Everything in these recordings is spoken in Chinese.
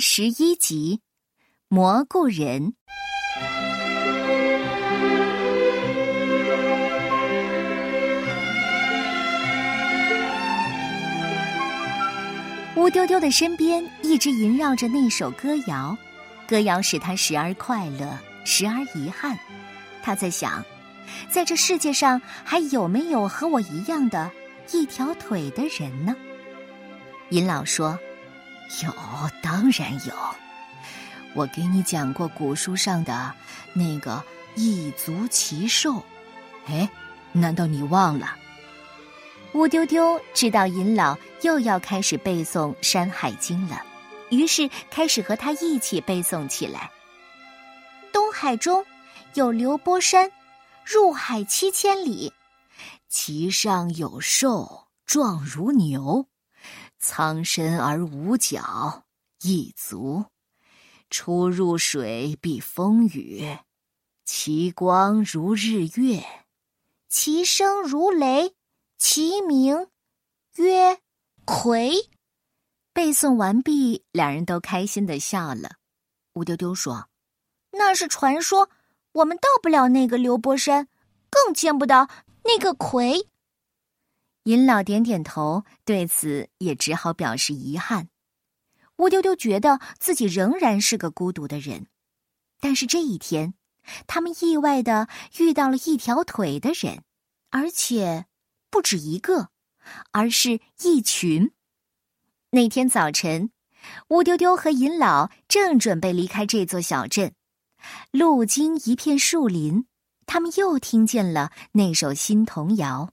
十一集，蘑菇人。乌丢丢的身边一直萦绕着那首歌谣，歌谣使他时而快乐，时而遗憾。他在想，在这世界上还有没有和我一样的一条腿的人呢？尹老说。有，当然有。我给你讲过古书上的那个异族奇兽，哎，难道你忘了？乌丢丢知道尹老又要开始背诵《山海经》了，于是开始和他一起背诵起来。东海中有流波山，入海七千里，其上有兽，状如牛。苍身而无角，一足，出入水避风雨，其光如日月，其声如雷，其名曰魁。背诵完毕，两人都开心的笑了。吴丢丢说：“那是传说，我们到不了那个流波山，更见不到那个魁。”尹老点点头，对此也只好表示遗憾。乌丢丢觉得自己仍然是个孤独的人，但是这一天，他们意外的遇到了一条腿的人，而且不止一个，而是一群。那天早晨，乌丢丢和尹老正准备离开这座小镇，路经一片树林，他们又听见了那首新童谣。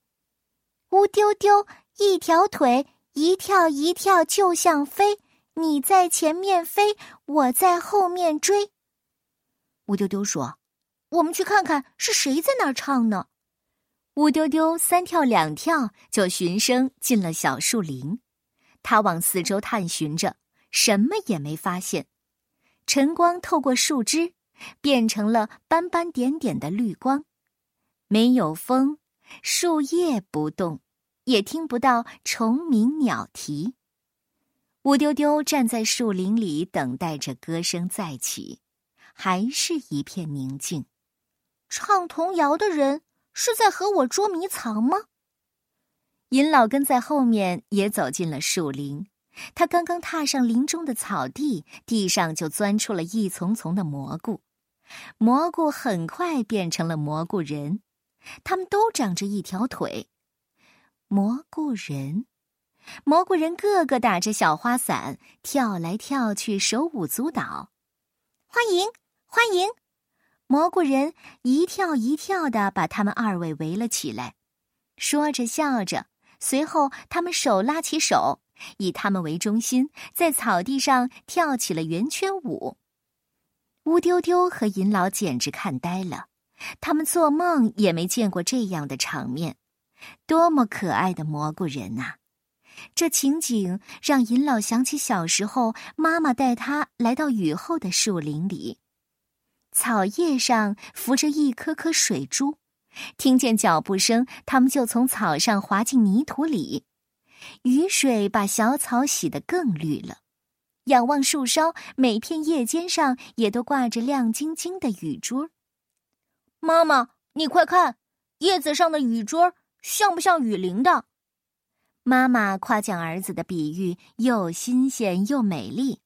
乌丢丢，一条腿，一跳一跳就像飞。你在前面飞，我在后面追。乌丢丢说：“我们去看看是谁在那儿唱呢？”乌丢丢三跳两跳就循声进了小树林。他往四周探寻着，什么也没发现。晨光透过树枝，变成了斑斑点点的绿光。没有风。树叶不动，也听不到虫鸣鸟啼。乌丢丢站在树林里，等待着歌声再起，还是一片宁静。唱童谣的人是在和我捉迷藏吗？尹老跟在后面也走进了树林。他刚刚踏上林中的草地，地上就钻出了一丛丛的蘑菇。蘑菇很快变成了蘑菇人。他们都长着一条腿，蘑菇人，蘑菇人个个打着小花伞，跳来跳去，手舞足蹈。欢迎，欢迎！蘑菇人一跳一跳的把他们二位围了起来，说着笑着。随后，他们手拉起手，以他们为中心，在草地上跳起了圆圈舞。乌丢丢和银老简直看呆了。他们做梦也没见过这样的场面，多么可爱的蘑菇人呐！这情景让尹老想起小时候妈妈带他来到雨后的树林里，草叶上浮着一颗颗水珠，听见脚步声，他们就从草上滑进泥土里，雨水把小草洗得更绿了。仰望树梢，每片叶尖上也都挂着亮晶晶的雨珠。妈妈，你快看，叶子上的雨珠儿像不像雨淋的？妈妈夸奖儿子的比喻又新鲜又美丽。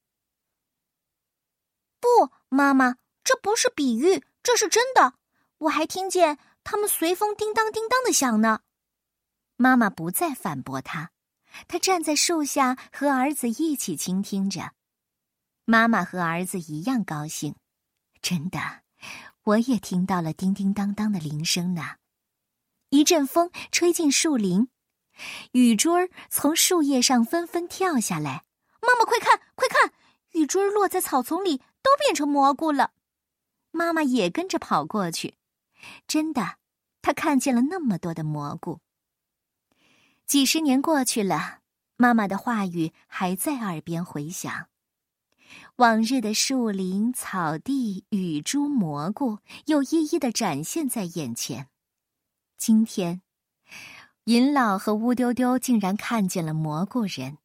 不，妈妈，这不是比喻，这是真的。我还听见它们随风叮当叮当的响呢。妈妈不再反驳他，他站在树下和儿子一起倾听着。妈妈和儿子一样高兴，真的。我也听到了叮叮当当的铃声呢，一阵风吹进树林，雨珠儿从树叶上纷纷跳下来。妈妈，快看，快看，雨珠儿落在草丛里，都变成蘑菇了。妈妈也跟着跑过去，真的，她看见了那么多的蘑菇。几十年过去了，妈妈的话语还在耳边回响。往日的树林、草地、雨珠、蘑菇，又一一的展现在眼前。今天，银老和乌丢丢竟然看见了蘑菇人，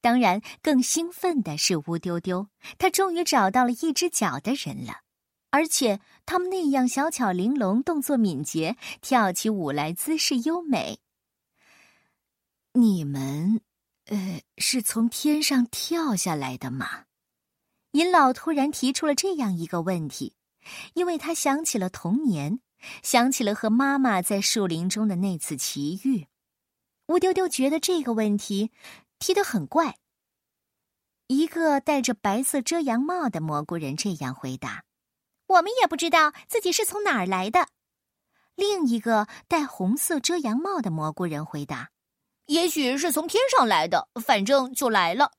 当然，更兴奋的是乌丢丢，他终于找到了一只脚的人了，而且他们那样小巧玲珑，动作敏捷，跳起舞来姿势优美。你们，呃，是从天上跳下来的吗？银老突然提出了这样一个问题，因为他想起了童年，想起了和妈妈在树林中的那次奇遇。乌丢丢觉得这个问题。提得很怪。一个戴着白色遮阳帽的蘑菇人这样回答：“我们也不知道自己是从哪儿来的。”另一个戴红色遮阳帽的蘑菇人回答：“也许是从天上来的，反正就来了。”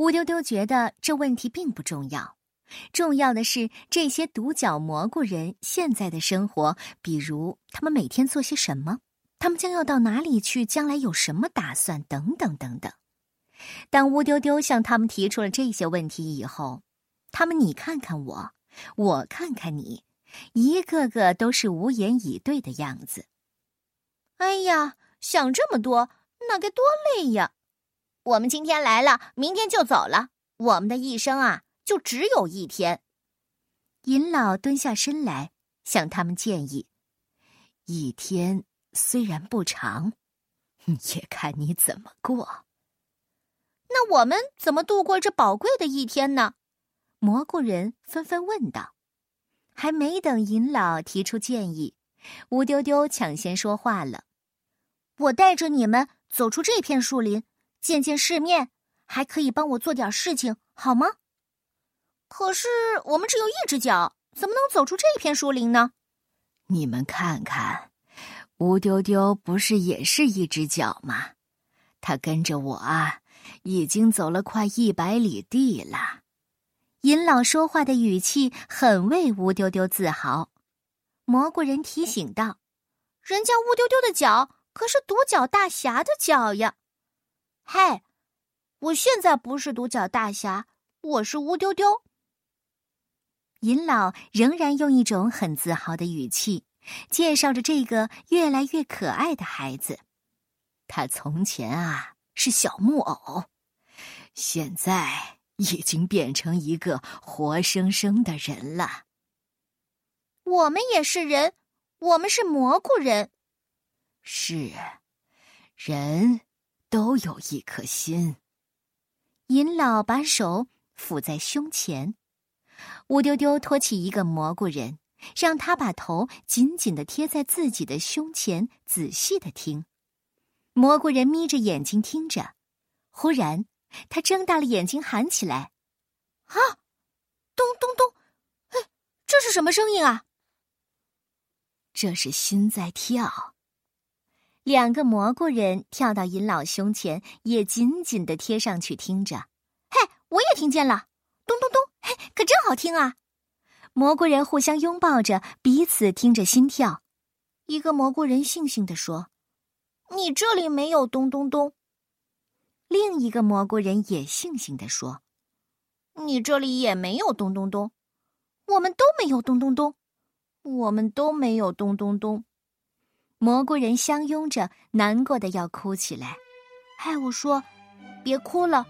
乌丢丢觉得这问题并不重要，重要的是这些独角蘑菇人现在的生活，比如他们每天做些什么。他们将要到哪里去？将来有什么打算？等等等等。当乌丢丢向他们提出了这些问题以后，他们你看看我，我看看你，一个个都是无言以对的样子。哎呀，想这么多，那该多累呀！我们今天来了，明天就走了，我们的一生啊，就只有一天。银老蹲下身来，向他们建议：一天。虽然不长，也看你怎么过。那我们怎么度过这宝贵的一天呢？蘑菇人纷纷问道。还没等银老提出建议，乌丢丢抢先说话了：“我带着你们走出这片树林，见见世面，还可以帮我做点事情，好吗？可是我们只有一只脚，怎么能走出这片树林呢？你们看看。”乌丢丢不是也是一只脚吗？他跟着我啊，已经走了快一百里地了。银老说话的语气很为乌丢丢自豪。蘑菇人提醒道：“人家乌丢丢的脚可是独角大侠的脚呀！”嗨，我现在不是独角大侠，我是乌丢丢。银老仍然用一种很自豪的语气。介绍着这个越来越可爱的孩子，他从前啊是小木偶，现在已经变成一个活生生的人了。我们也是人，我们是蘑菇人。是，人都有一颗心。银老把手抚在胸前，乌丢丢托起一个蘑菇人。让他把头紧紧的贴在自己的胸前，仔细的听。蘑菇人眯着眼睛听着，忽然，他睁大了眼睛喊起来：“啊，咚咚咚！哎，这是什么声音啊？”“这是心在跳。”两个蘑菇人跳到银老胸前，也紧紧的贴上去听着。“嘿，我也听见了，咚咚咚！嘿，可真好听啊！”蘑菇人互相拥抱着，彼此听着心跳。一个蘑菇人悻悻地说：“你这里没有咚咚咚。”另一个蘑菇人也悻悻地说：“你这里也没有咚咚咚。”我们都没有咚咚咚，我们都没有咚咚咚。蘑菇人相拥着，难过的要哭起来。嗨，我说，别哭了，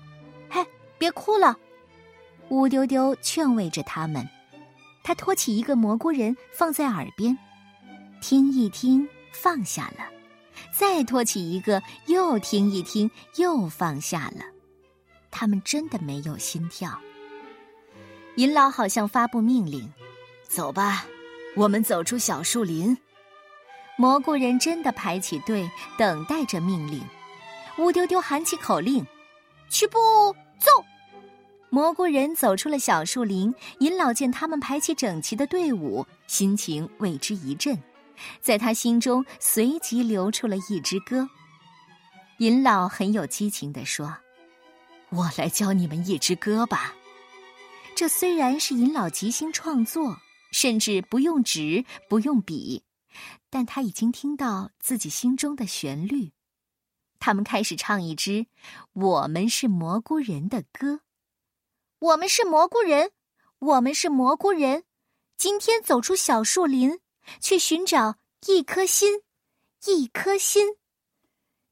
嗨，别哭了。乌丢丢劝慰着他们。他托起一个蘑菇人放在耳边，听一听，放下了；再托起一个，又听一听，又放下了。他们真的没有心跳。银老好像发布命令：“走吧，我们走出小树林。”蘑菇人真的排起队，等待着命令。乌丢丢喊起口令：“去步走！”蘑菇人走出了小树林，银老见他们排起整齐的队伍，心情为之一振，在他心中随即流出了一支歌。银老很有激情地说：“我来教你们一支歌吧。”这虽然是银老即兴创作，甚至不用纸不用笔，但他已经听到自己心中的旋律。他们开始唱一支“我们是蘑菇人”的歌。我们是蘑菇人，我们是蘑菇人。今天走出小树林，去寻找一颗心，一颗心。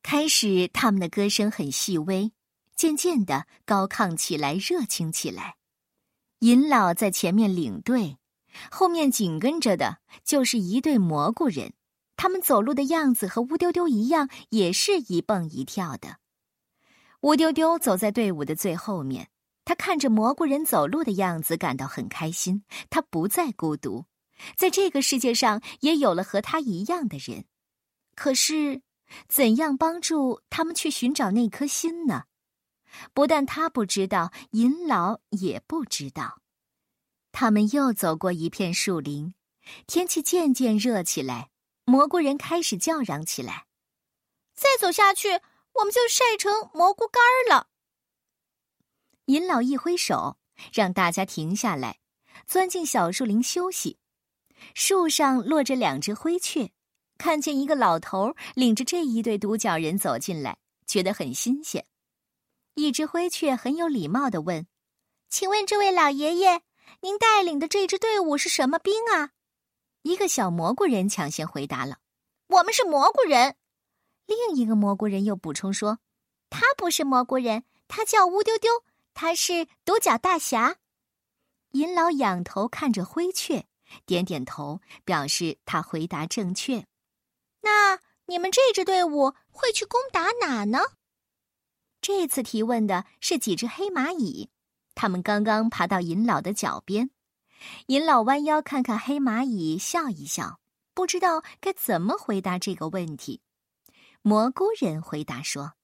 开始，他们的歌声很细微，渐渐的高亢起来，热情起来。银老在前面领队，后面紧跟着的就是一对蘑菇人。他们走路的样子和乌丢丢一样，也是一蹦一跳的。乌丢丢走在队伍的最后面，他看着蘑菇人走路的样子，感到很开心。他不再孤独，在这个世界上也有了和他一样的人。可是，怎样帮助他们去寻找那颗心呢？不但他不知道，银老也不知道。他们又走过一片树林，天气渐渐热起来。蘑菇人开始叫嚷起来：“再走下去，我们就晒成蘑菇干儿了。”银老一挥手，让大家停下来，钻进小树林休息。树上落着两只灰雀，看见一个老头领着这一对独角人走进来，觉得很新鲜。一只灰雀很有礼貌的问：“请问这位老爷爷，您带领的这支队伍是什么兵啊？”一个小蘑菇人抢先回答了：“我们是蘑菇人。”另一个蘑菇人又补充说：“他不是蘑菇人，他叫乌丢丢，他是独角大侠。”银老仰头看着灰雀，点点头，表示他回答正确。那你们这支队伍会去攻打哪呢？这次提问的是几只黑蚂蚁，他们刚刚爬到银老的脚边。银老弯腰看看黑蚂蚁，笑一笑，不知道该怎么回答这个问题。蘑菇人回答说：“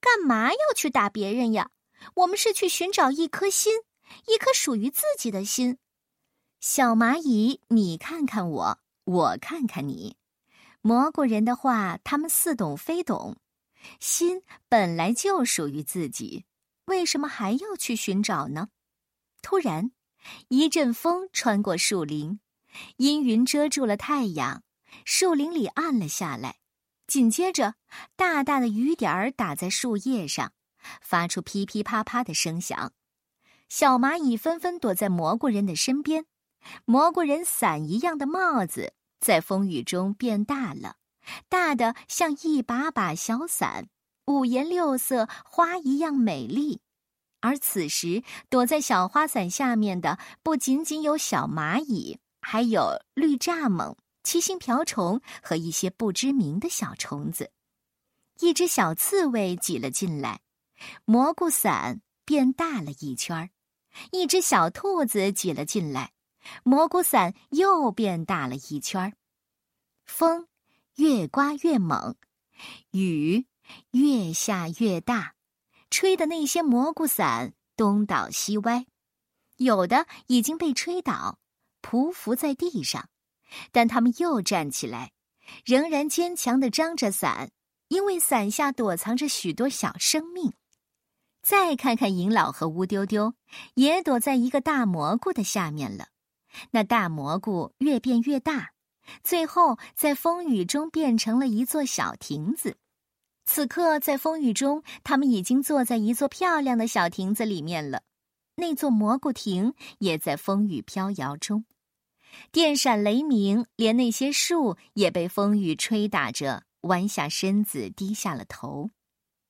干嘛要去打别人呀？我们是去寻找一颗心，一颗属于自己的心。”小蚂蚁，你看看我，我看看你。蘑菇人的话，他们似懂非懂。心本来就属于自己，为什么还要去寻找呢？突然。一阵风穿过树林，阴云遮住了太阳，树林里暗了下来。紧接着，大大的雨点儿打在树叶上，发出噼噼啪啪的声响。小蚂蚁纷纷躲在蘑菇人的身边，蘑菇人伞一样的帽子在风雨中变大了，大的像一把把小伞，五颜六色，花一样美丽。而此时，躲在小花伞下面的不仅仅有小蚂蚁，还有绿蚱蜢、七星瓢虫和一些不知名的小虫子。一只小刺猬挤了进来，蘑菇伞变大了一圈儿；一只小兔子挤了进来，蘑菇伞又变大了一圈儿。风越刮越猛，雨越下越大。吹的那些蘑菇伞东倒西歪，有的已经被吹倒，匍匐在地上，但他们又站起来，仍然坚强的张着伞，因为伞下躲藏着许多小生命。再看看银老和乌丢丢，也躲在一个大蘑菇的下面了。那大蘑菇越变越大，最后在风雨中变成了一座小亭子。此刻，在风雨中，他们已经坐在一座漂亮的小亭子里面了。那座蘑菇亭也在风雨飘摇中，电闪雷鸣，连那些树也被风雨吹打着，弯下身子，低下了头。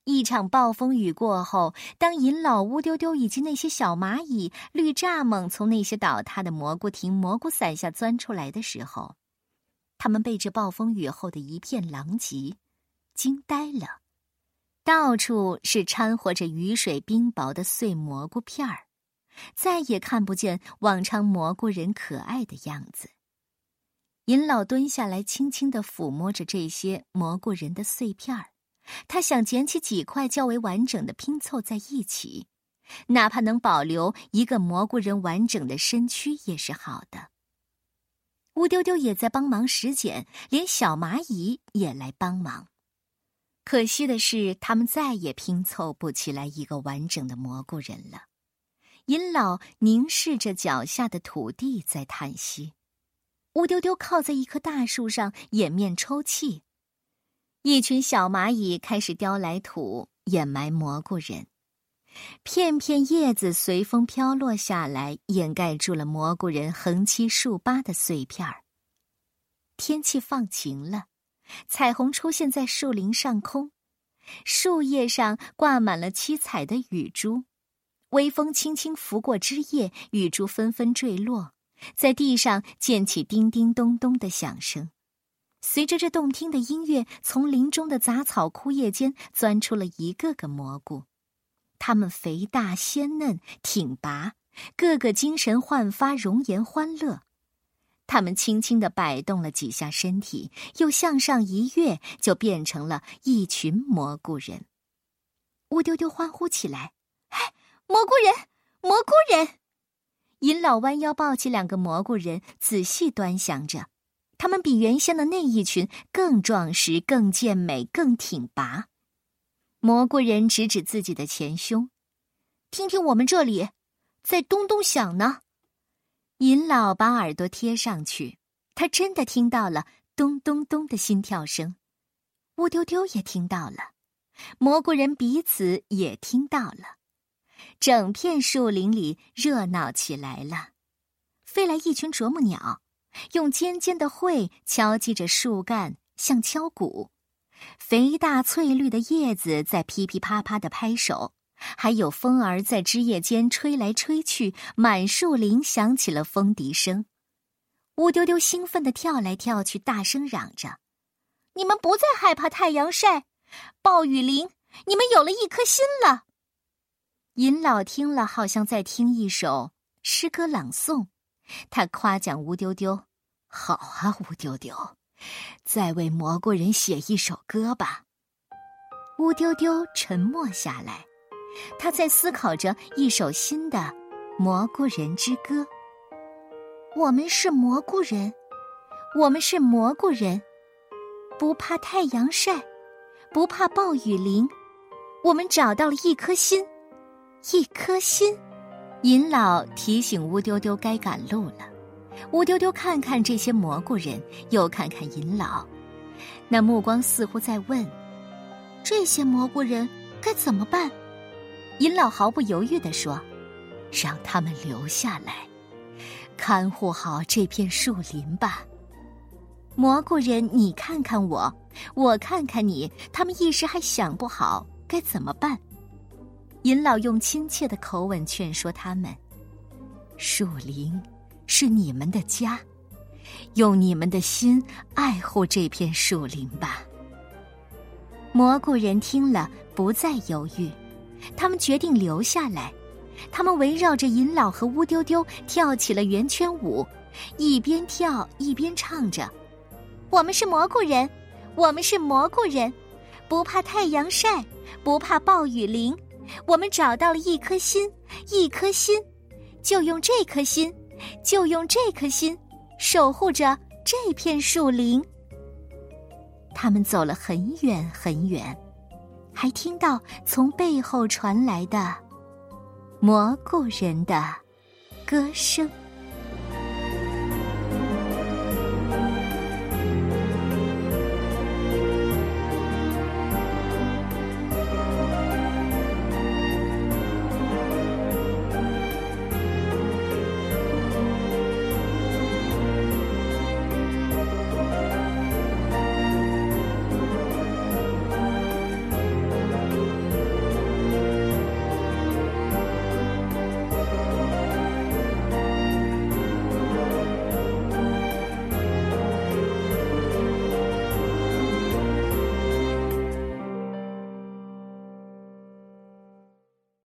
一场暴风雨过后，当银老乌丢丢以及那些小蚂蚁、绿蚱蜢从那些倒塌的蘑菇亭、蘑菇伞下钻出来的时候，他们被这暴风雨后的一片狼藉。惊呆了，到处是掺和着雨水冰雹的碎蘑菇片儿，再也看不见往常蘑菇人可爱的样子。尹老蹲下来，轻轻的抚摸着这些蘑菇人的碎片儿，他想捡起几块较为完整的拼凑在一起，哪怕能保留一个蘑菇人完整的身躯也是好的。乌丢丢也在帮忙拾捡，连小蚂蚁也来帮忙。可惜的是，他们再也拼凑不起来一个完整的蘑菇人了。尹老凝视着脚下的土地，在叹息。乌丢丢靠在一棵大树上，掩面抽泣。一群小蚂蚁开始叼来土，掩埋蘑菇人。片片叶子随风飘落下来，掩盖住了蘑菇人横七竖八的碎片儿。天气放晴了。彩虹出现在树林上空，树叶上挂满了七彩的雨珠，微风轻轻拂过枝叶，雨珠纷纷坠落，在地上溅起叮叮咚咚的响声。随着这动听的音乐，从林中的杂草枯叶间钻出了一个个蘑菇，它们肥大鲜嫩、挺拔，个个精神焕发、容颜欢乐。他们轻轻的摆动了几下身体，又向上一跃，就变成了一群蘑菇人。乌丢丢欢呼起来：“哎，蘑菇人，蘑菇人！”银老弯腰抱起两个蘑菇人，仔细端详着，他们比原先的那一群更壮实、更健美、更挺拔。蘑菇人指指自己的前胸：“听听我们这里，在咚咚响呢。”银老把耳朵贴上去，他真的听到了咚咚咚的心跳声。乌丢丢也听到了，蘑菇人彼此也听到了。整片树林里热闹起来了，飞来一群啄木鸟，用尖尖的喙敲击着树干，像敲鼓。肥大翠绿的叶子在噼噼啪啪的拍手。还有风儿在枝叶间吹来吹去，满树林响起了风笛声。乌丢丢兴奋地跳来跳去，大声嚷着：“你们不再害怕太阳晒，暴雨淋，你们有了一颗心了。”银老听了，好像在听一首诗歌朗诵。他夸奖乌丢丢：“好啊，乌丢丢，再为蘑菇人写一首歌吧。”乌丢丢沉默下来。他在思考着一首新的《蘑菇人之歌》。我们是蘑菇人，我们是蘑菇人，不怕太阳晒，不怕暴雨淋。我们找到了一颗心，一颗心。银老提醒乌丢丢该赶路了。乌丢丢看看这些蘑菇人，又看看银老，那目光似乎在问：这些蘑菇人该怎么办？银老毫不犹豫地说：“让他们留下来，看护好这片树林吧。”蘑菇人，你看看我，我看看你，他们一时还想不好该怎么办。银老用亲切的口吻劝说他们：“树林是你们的家，用你们的心爱护这片树林吧。”蘑菇人听了，不再犹豫。他们决定留下来，他们围绕着银老和乌丢丢跳起了圆圈舞，一边跳一边唱着：“我们是蘑菇人，我们是蘑菇人，不怕太阳晒，不怕暴雨淋。我们找到了一颗心，一颗心，就用这颗心，就用这颗心，守护着这片树林。”他们走了很远很远。还听到从背后传来的蘑菇人的歌声。